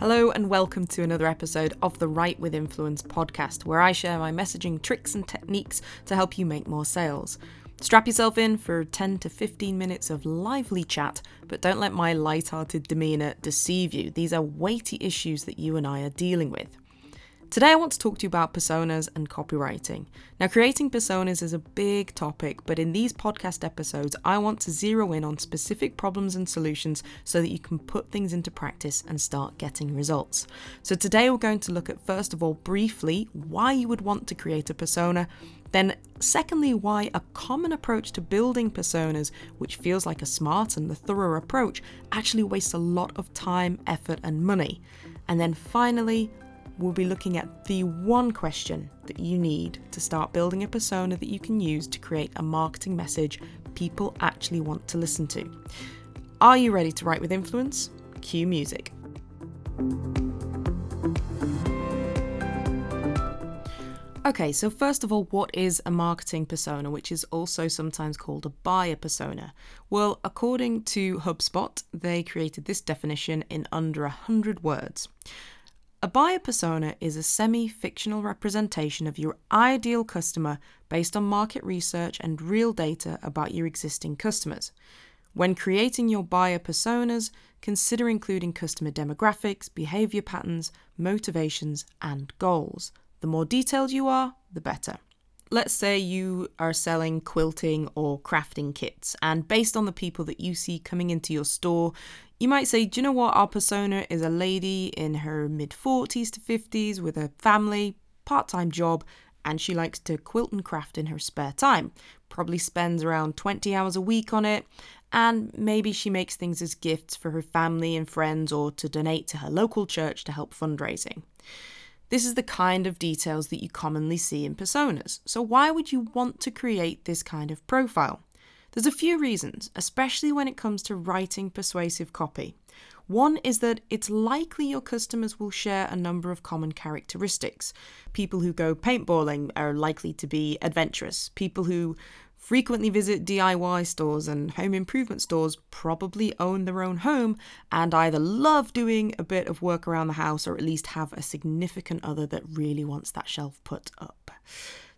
Hello, and welcome to another episode of the Write with Influence podcast, where I share my messaging tricks and techniques to help you make more sales. Strap yourself in for 10 to 15 minutes of lively chat, but don't let my light-hearted demeanour deceive you. These are weighty issues that you and I are dealing with. Today, I want to talk to you about personas and copywriting. Now, creating personas is a big topic, but in these podcast episodes, I want to zero in on specific problems and solutions so that you can put things into practice and start getting results. So, today, we're going to look at, first of all, briefly, why you would want to create a persona. Then, secondly, why a common approach to building personas, which feels like a smart and a thorough approach, actually wastes a lot of time, effort, and money. And then finally, we'll be looking at the one question that you need to start building a persona that you can use to create a marketing message people actually want to listen to. Are you ready to write with influence? Cue music. Okay, so first of all, what is a marketing persona, which is also sometimes called a buyer persona? Well, according to HubSpot, they created this definition in under 100 words. A buyer persona is a semi fictional representation of your ideal customer based on market research and real data about your existing customers. When creating your buyer personas, consider including customer demographics, behavior patterns, motivations, and goals. The more detailed you are, the better. Let's say you are selling quilting or crafting kits, and based on the people that you see coming into your store, you might say, do you know what? Our persona is a lady in her mid 40s to 50s with a family, part time job, and she likes to quilt and craft in her spare time. Probably spends around 20 hours a week on it, and maybe she makes things as gifts for her family and friends or to donate to her local church to help fundraising. This is the kind of details that you commonly see in personas. So, why would you want to create this kind of profile? There's a few reasons, especially when it comes to writing persuasive copy. One is that it's likely your customers will share a number of common characteristics. People who go paintballing are likely to be adventurous. People who frequently visit DIY stores and home improvement stores probably own their own home and either love doing a bit of work around the house or at least have a significant other that really wants that shelf put up.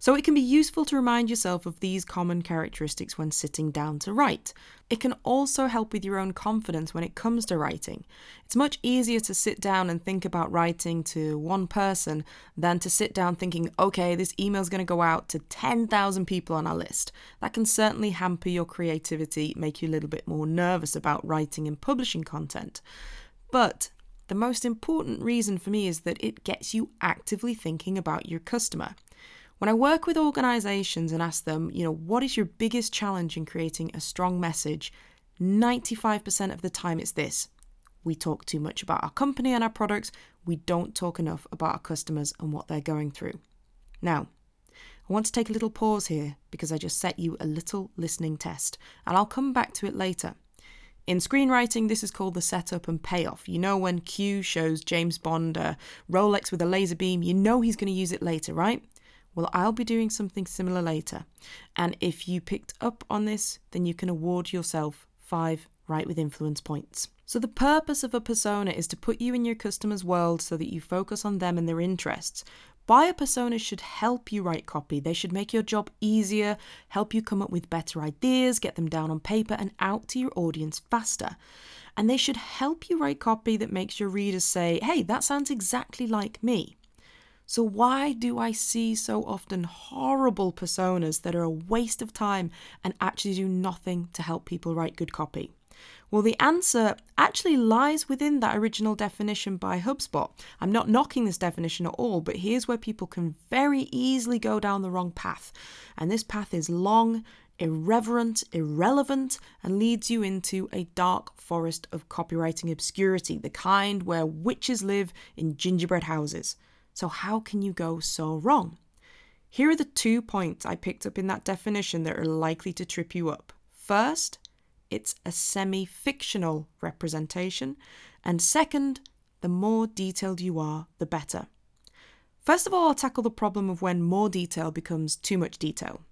So it can be useful to remind yourself of these common characteristics when sitting down to write. It can also help with your own confidence when it comes to writing. It's much easier to sit down and think about writing to one person than to sit down thinking, okay, this email is going to go out to 10,000 people on our list. That can certainly hamper your creativity, make you a little bit more nervous about writing and publishing content. But the most important reason for me is that it gets you actively thinking about your customer. When I work with organizations and ask them, you know, what is your biggest challenge in creating a strong message? 95% of the time it's this. We talk too much about our company and our products. We don't talk enough about our customers and what they're going through. Now, I want to take a little pause here because I just set you a little listening test, and I'll come back to it later. In screenwriting, this is called the setup and payoff. You know, when Q shows James Bond a Rolex with a laser beam, you know he's going to use it later, right? Well, I'll be doing something similar later. And if you picked up on this, then you can award yourself five Write with Influence points. So, the purpose of a persona is to put you in your customer's world so that you focus on them and their interests. Buyer personas should help you write copy. They should make your job easier, help you come up with better ideas, get them down on paper and out to your audience faster. And they should help you write copy that makes your readers say, hey, that sounds exactly like me. So, why do I see so often horrible personas that are a waste of time and actually do nothing to help people write good copy? Well, the answer actually lies within that original definition by HubSpot. I'm not knocking this definition at all, but here's where people can very easily go down the wrong path. And this path is long, irreverent, irrelevant, and leads you into a dark forest of copywriting obscurity, the kind where witches live in gingerbread houses. So, how can you go so wrong? Here are the two points I picked up in that definition that are likely to trip you up. First, it's a semi fictional representation. And second, the more detailed you are, the better. First of all, I'll tackle the problem of when more detail becomes too much detail.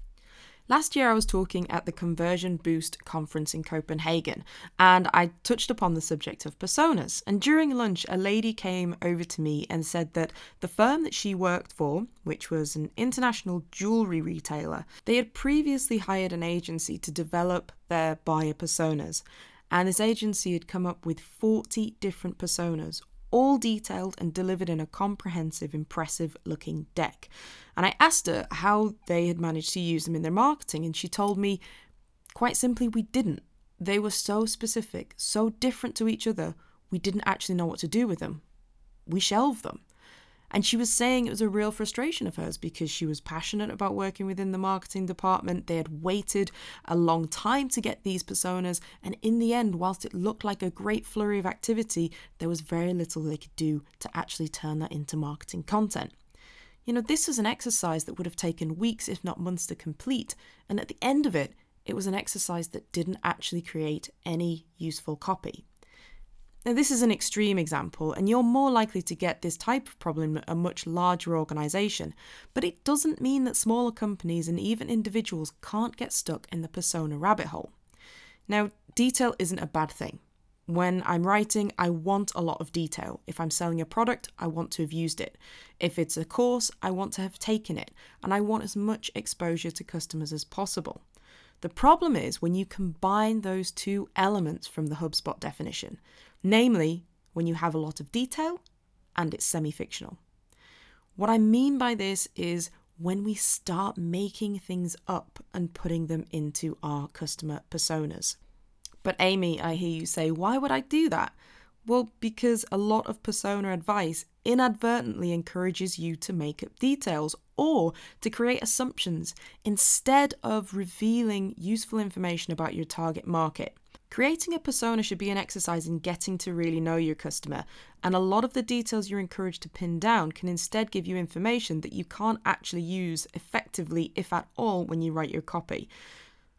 Last year, I was talking at the Conversion Boost conference in Copenhagen, and I touched upon the subject of personas. And during lunch, a lady came over to me and said that the firm that she worked for, which was an international jewelry retailer, they had previously hired an agency to develop their buyer personas. And this agency had come up with 40 different personas, all detailed and delivered in a comprehensive, impressive looking deck. And I asked her how they had managed to use them in their marketing, and she told me quite simply, we didn't. They were so specific, so different to each other, we didn't actually know what to do with them. We shelved them. And she was saying it was a real frustration of hers because she was passionate about working within the marketing department. They had waited a long time to get these personas. And in the end, whilst it looked like a great flurry of activity, there was very little they could do to actually turn that into marketing content. You know, this was an exercise that would have taken weeks, if not months, to complete. And at the end of it, it was an exercise that didn't actually create any useful copy. Now, this is an extreme example, and you're more likely to get this type of problem at a much larger organisation, but it doesn't mean that smaller companies and even individuals can't get stuck in the persona rabbit hole. Now, detail isn't a bad thing. When I'm writing, I want a lot of detail. If I'm selling a product, I want to have used it. If it's a course, I want to have taken it, and I want as much exposure to customers as possible. The problem is when you combine those two elements from the HubSpot definition, namely when you have a lot of detail and it's semi fictional. What I mean by this is when we start making things up and putting them into our customer personas. But Amy, I hear you say, why would I do that? Well, because a lot of persona advice inadvertently encourages you to make up details or to create assumptions instead of revealing useful information about your target market. Creating a persona should be an exercise in getting to really know your customer, and a lot of the details you're encouraged to pin down can instead give you information that you can't actually use effectively, if at all, when you write your copy.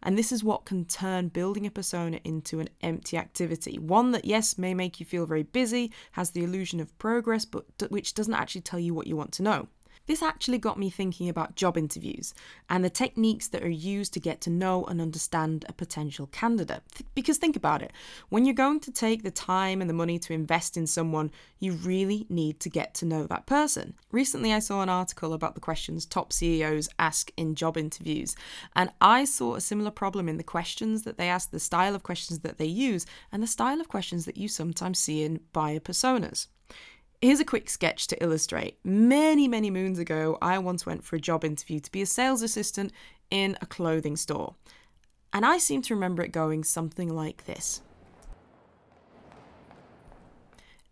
And this is what can turn building a persona into an empty activity. One that, yes, may make you feel very busy, has the illusion of progress, but which doesn't actually tell you what you want to know. This actually got me thinking about job interviews and the techniques that are used to get to know and understand a potential candidate. Because think about it when you're going to take the time and the money to invest in someone, you really need to get to know that person. Recently, I saw an article about the questions top CEOs ask in job interviews, and I saw a similar problem in the questions that they ask, the style of questions that they use, and the style of questions that you sometimes see in buyer personas. Here's a quick sketch to illustrate. Many, many moons ago, I once went for a job interview to be a sales assistant in a clothing store. And I seem to remember it going something like this.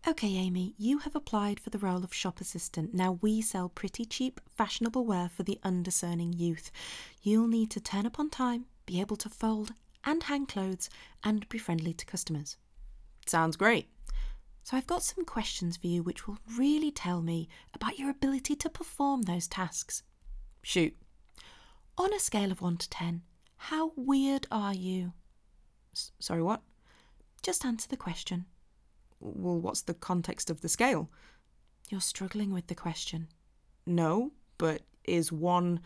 Okay, Amy, you have applied for the role of shop assistant. Now, we sell pretty cheap, fashionable wear for the undiscerning youth. You'll need to turn up on time, be able to fold and hang clothes, and be friendly to customers. Sounds great. So I've got some questions for you which will really tell me about your ability to perform those tasks. Shoot. On a scale of 1 to 10, how weird are you? S- sorry, what? Just answer the question. Well, what's the context of the scale? You're struggling with the question. No, but is 1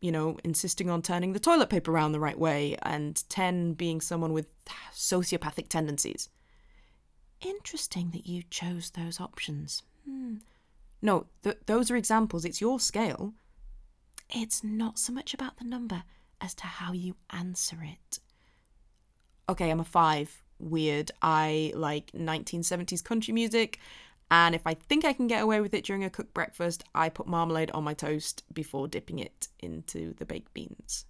you know, insisting on turning the toilet paper around the right way, and 10 being someone with sociopathic tendencies. Interesting that you chose those options. Hmm. No, th- those are examples. It's your scale. It's not so much about the number as to how you answer it. Okay, I'm a five. Weird. I like 1970s country music, and if I think I can get away with it during a cooked breakfast, I put marmalade on my toast before dipping it into the baked beans.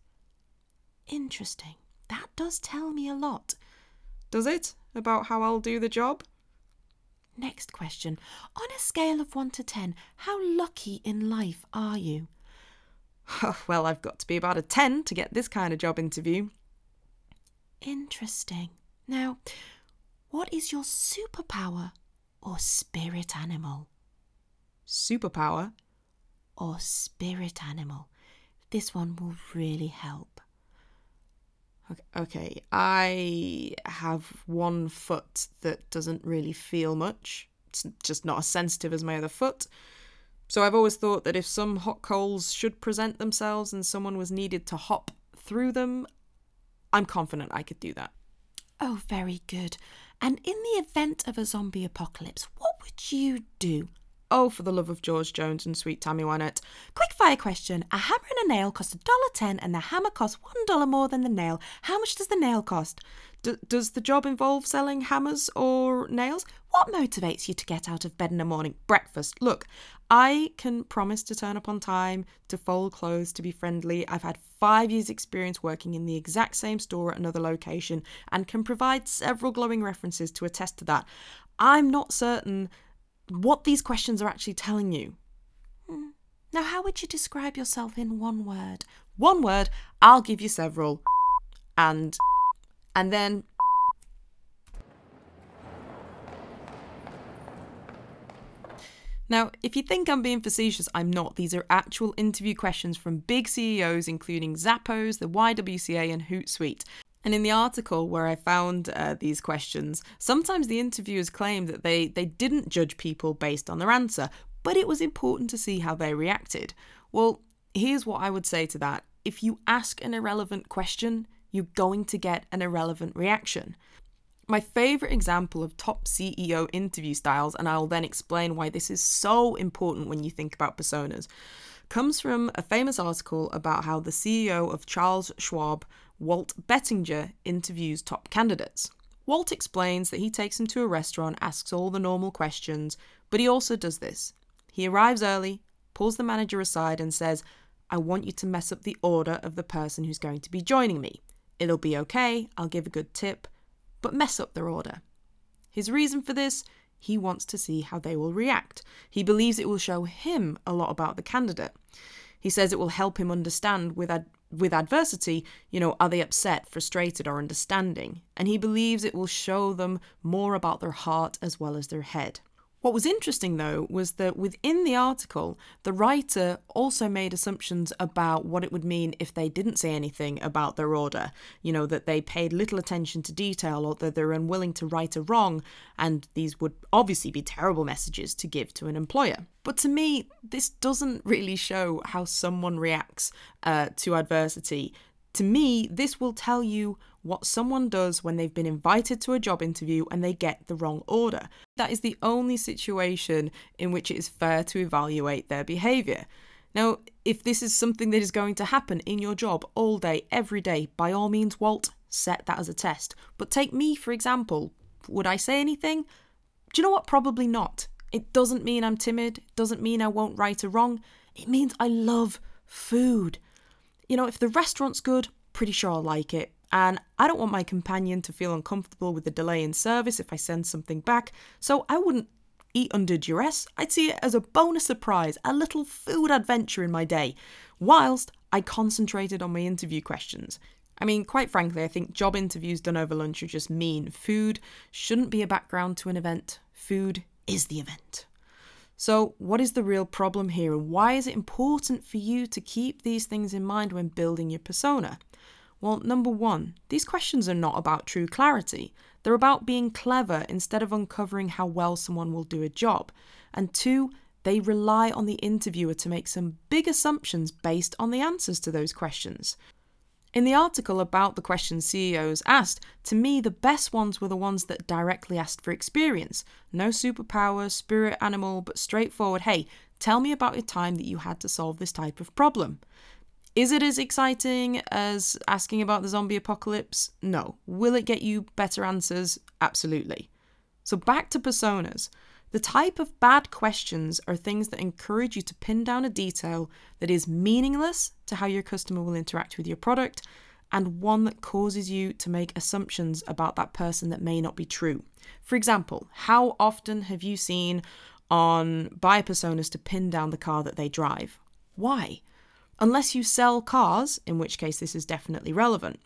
Interesting. That does tell me a lot. Does it? About how I'll do the job? Next question. On a scale of 1 to 10, how lucky in life are you? well, I've got to be about a 10 to get this kind of job interview. Interesting. Now, what is your superpower or spirit animal? Superpower or spirit animal? This one will really help. Okay, I have one foot that doesn't really feel much. It's just not as sensitive as my other foot. So I've always thought that if some hot coals should present themselves and someone was needed to hop through them, I'm confident I could do that. Oh, very good. And in the event of a zombie apocalypse, what would you do? Oh, for the love of George Jones and sweet Tammy Wynette. Quick fire question. A hammer and a nail cost $1.10 and the hammer costs $1 more than the nail. How much does the nail cost? D- does the job involve selling hammers or nails? What motivates you to get out of bed in the morning? Breakfast. Look, I can promise to turn up on time, to fold clothes, to be friendly. I've had five years' experience working in the exact same store at another location and can provide several glowing references to attest to that. I'm not certain what these questions are actually telling you. Hmm. Now, how would you describe yourself in one word? One word, I'll give you several. And and then Now, if you think I'm being facetious, I'm not. These are actual interview questions from big CEOs, including Zappos, the YWCA, and Hootsuite. And in the article where I found uh, these questions, sometimes the interviewers claimed that they, they didn't judge people based on their answer, but it was important to see how they reacted. Well, here's what I would say to that if you ask an irrelevant question, you're going to get an irrelevant reaction. My favourite example of top CEO interview styles, and I'll then explain why this is so important when you think about personas, comes from a famous article about how the CEO of Charles Schwab Walt Bettinger interviews top candidates. Walt explains that he takes him to a restaurant, asks all the normal questions, but he also does this. He arrives early, pulls the manager aside, and says, I want you to mess up the order of the person who's going to be joining me. It'll be okay, I'll give a good tip, but mess up their order. His reason for this he wants to see how they will react. He believes it will show him a lot about the candidate. He says it will help him understand with ad- with adversity, you know, are they upset, frustrated, or understanding? And he believes it will show them more about their heart as well as their head. What was interesting, though, was that within the article, the writer also made assumptions about what it would mean if they didn't say anything about their order. You know, that they paid little attention to detail or that they're unwilling to right a wrong, and these would obviously be terrible messages to give to an employer. But to me, this doesn't really show how someone reacts uh, to adversity. To me, this will tell you what someone does when they've been invited to a job interview and they get the wrong order. That is the only situation in which it is fair to evaluate their behaviour. Now, if this is something that is going to happen in your job all day, every day, by all means, Walt, set that as a test. But take me, for example. Would I say anything? Do you know what? Probably not. It doesn't mean I'm timid, it doesn't mean I won't right a wrong. It means I love food. You know, if the restaurant's good, pretty sure I'll like it. And I don't want my companion to feel uncomfortable with the delay in service if I send something back, so I wouldn't eat under duress. I'd see it as a bonus surprise, a little food adventure in my day, whilst I concentrated on my interview questions. I mean, quite frankly, I think job interviews done over lunch are just mean. Food shouldn't be a background to an event, food is the event. So, what is the real problem here, and why is it important for you to keep these things in mind when building your persona? Well, number one, these questions are not about true clarity. They're about being clever instead of uncovering how well someone will do a job. And two, they rely on the interviewer to make some big assumptions based on the answers to those questions. In the article about the questions CEOs asked, to me the best ones were the ones that directly asked for experience. No superpower, spirit animal, but straightforward, hey, tell me about your time that you had to solve this type of problem. Is it as exciting as asking about the zombie apocalypse? No. Will it get you better answers? Absolutely. So, back to personas. The type of bad questions are things that encourage you to pin down a detail that is meaningless to how your customer will interact with your product and one that causes you to make assumptions about that person that may not be true. For example, how often have you seen on buyer personas to pin down the car that they drive? Why? Unless you sell cars, in which case this is definitely relevant.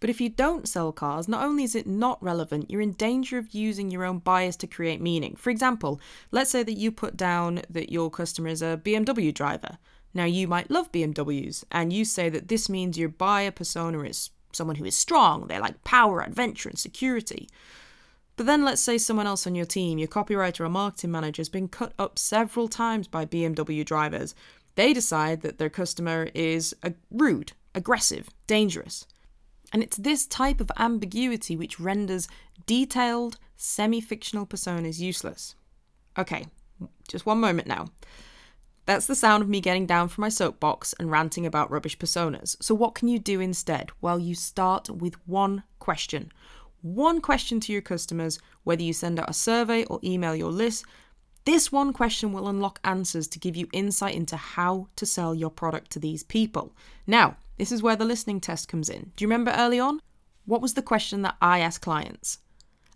But if you don't sell cars, not only is it not relevant, you're in danger of using your own bias to create meaning. For example, let's say that you put down that your customer is a BMW driver. Now, you might love BMWs, and you say that this means your buyer persona is someone who is strong, they like power, adventure, and security. But then let's say someone else on your team, your copywriter or marketing manager, has been cut up several times by BMW drivers, they decide that their customer is uh, rude, aggressive, dangerous. And it's this type of ambiguity which renders detailed, semi fictional personas useless. Okay, just one moment now. That's the sound of me getting down from my soapbox and ranting about rubbish personas. So, what can you do instead? Well, you start with one question. One question to your customers, whether you send out a survey or email your list. This one question will unlock answers to give you insight into how to sell your product to these people. Now, this is where the listening test comes in. Do you remember early on? What was the question that I asked clients?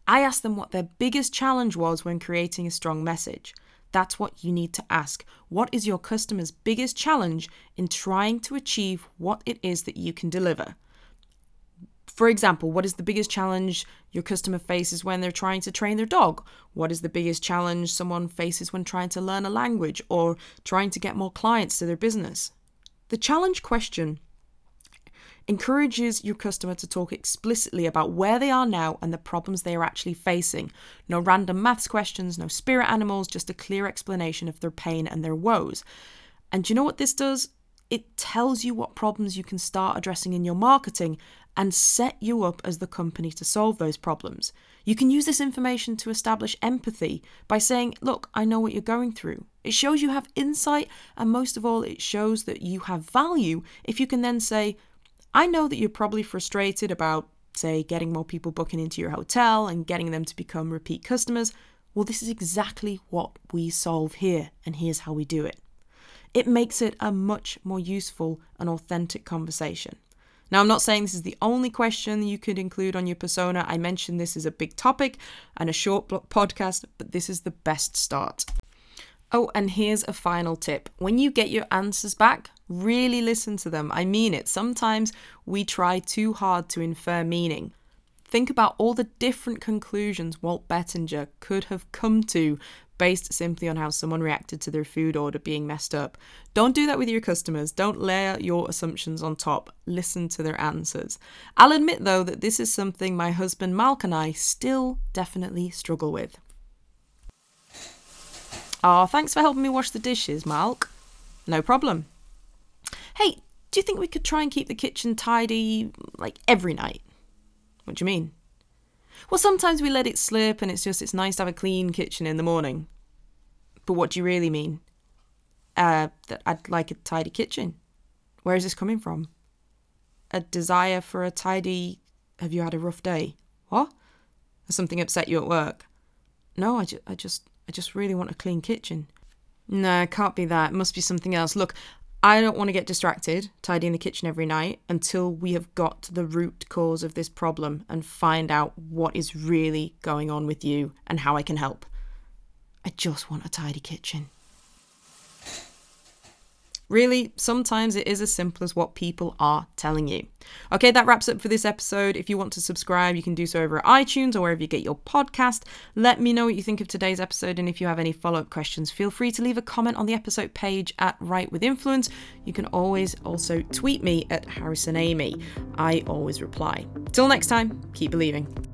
I asked them what their biggest challenge was when creating a strong message. That's what you need to ask. What is your customer's biggest challenge in trying to achieve what it is that you can deliver? For example, what is the biggest challenge your customer faces when they're trying to train their dog? What is the biggest challenge someone faces when trying to learn a language or trying to get more clients to their business? The challenge question encourages your customer to talk explicitly about where they are now and the problems they are actually facing. No random maths questions, no spirit animals, just a clear explanation of their pain and their woes. And do you know what this does? It tells you what problems you can start addressing in your marketing and set you up as the company to solve those problems. You can use this information to establish empathy by saying, Look, I know what you're going through. It shows you have insight, and most of all, it shows that you have value if you can then say, I know that you're probably frustrated about, say, getting more people booking into your hotel and getting them to become repeat customers. Well, this is exactly what we solve here, and here's how we do it. It makes it a much more useful and authentic conversation. Now, I'm not saying this is the only question you could include on your persona. I mentioned this is a big topic and a short podcast, but this is the best start. Oh, and here's a final tip. When you get your answers back, really listen to them. I mean it. Sometimes we try too hard to infer meaning. Think about all the different conclusions Walt Bettinger could have come to based simply on how someone reacted to their food order being messed up. Don't do that with your customers. Don't layer your assumptions on top. Listen to their answers. I'll admit, though, that this is something my husband Malk and I still definitely struggle with. Oh, thanks for helping me wash the dishes, Malk. No problem. Hey, do you think we could try and keep the kitchen tidy like every night? What do you mean? Well, sometimes we let it slip and it's just it's nice to have a clean kitchen in the morning. But what do you really mean? Uh, that I'd like a tidy kitchen. Where is this coming from? A desire for a tidy. Have you had a rough day? What? Has something upset you at work? No, I, ju- I just I just really want a clean kitchen. No, it can't be that. It must be something else. Look, I don't want to get distracted tidying the kitchen every night until we have got to the root cause of this problem and find out what is really going on with you and how I can help. I just want a tidy kitchen. Really, sometimes it is as simple as what people are telling you. Okay, that wraps up for this episode. If you want to subscribe, you can do so over at iTunes or wherever you get your podcast. Let me know what you think of today's episode, and if you have any follow up questions, feel free to leave a comment on the episode page at Write with Influence. You can always also tweet me at Harrison Amy. I always reply. Till next time, keep believing.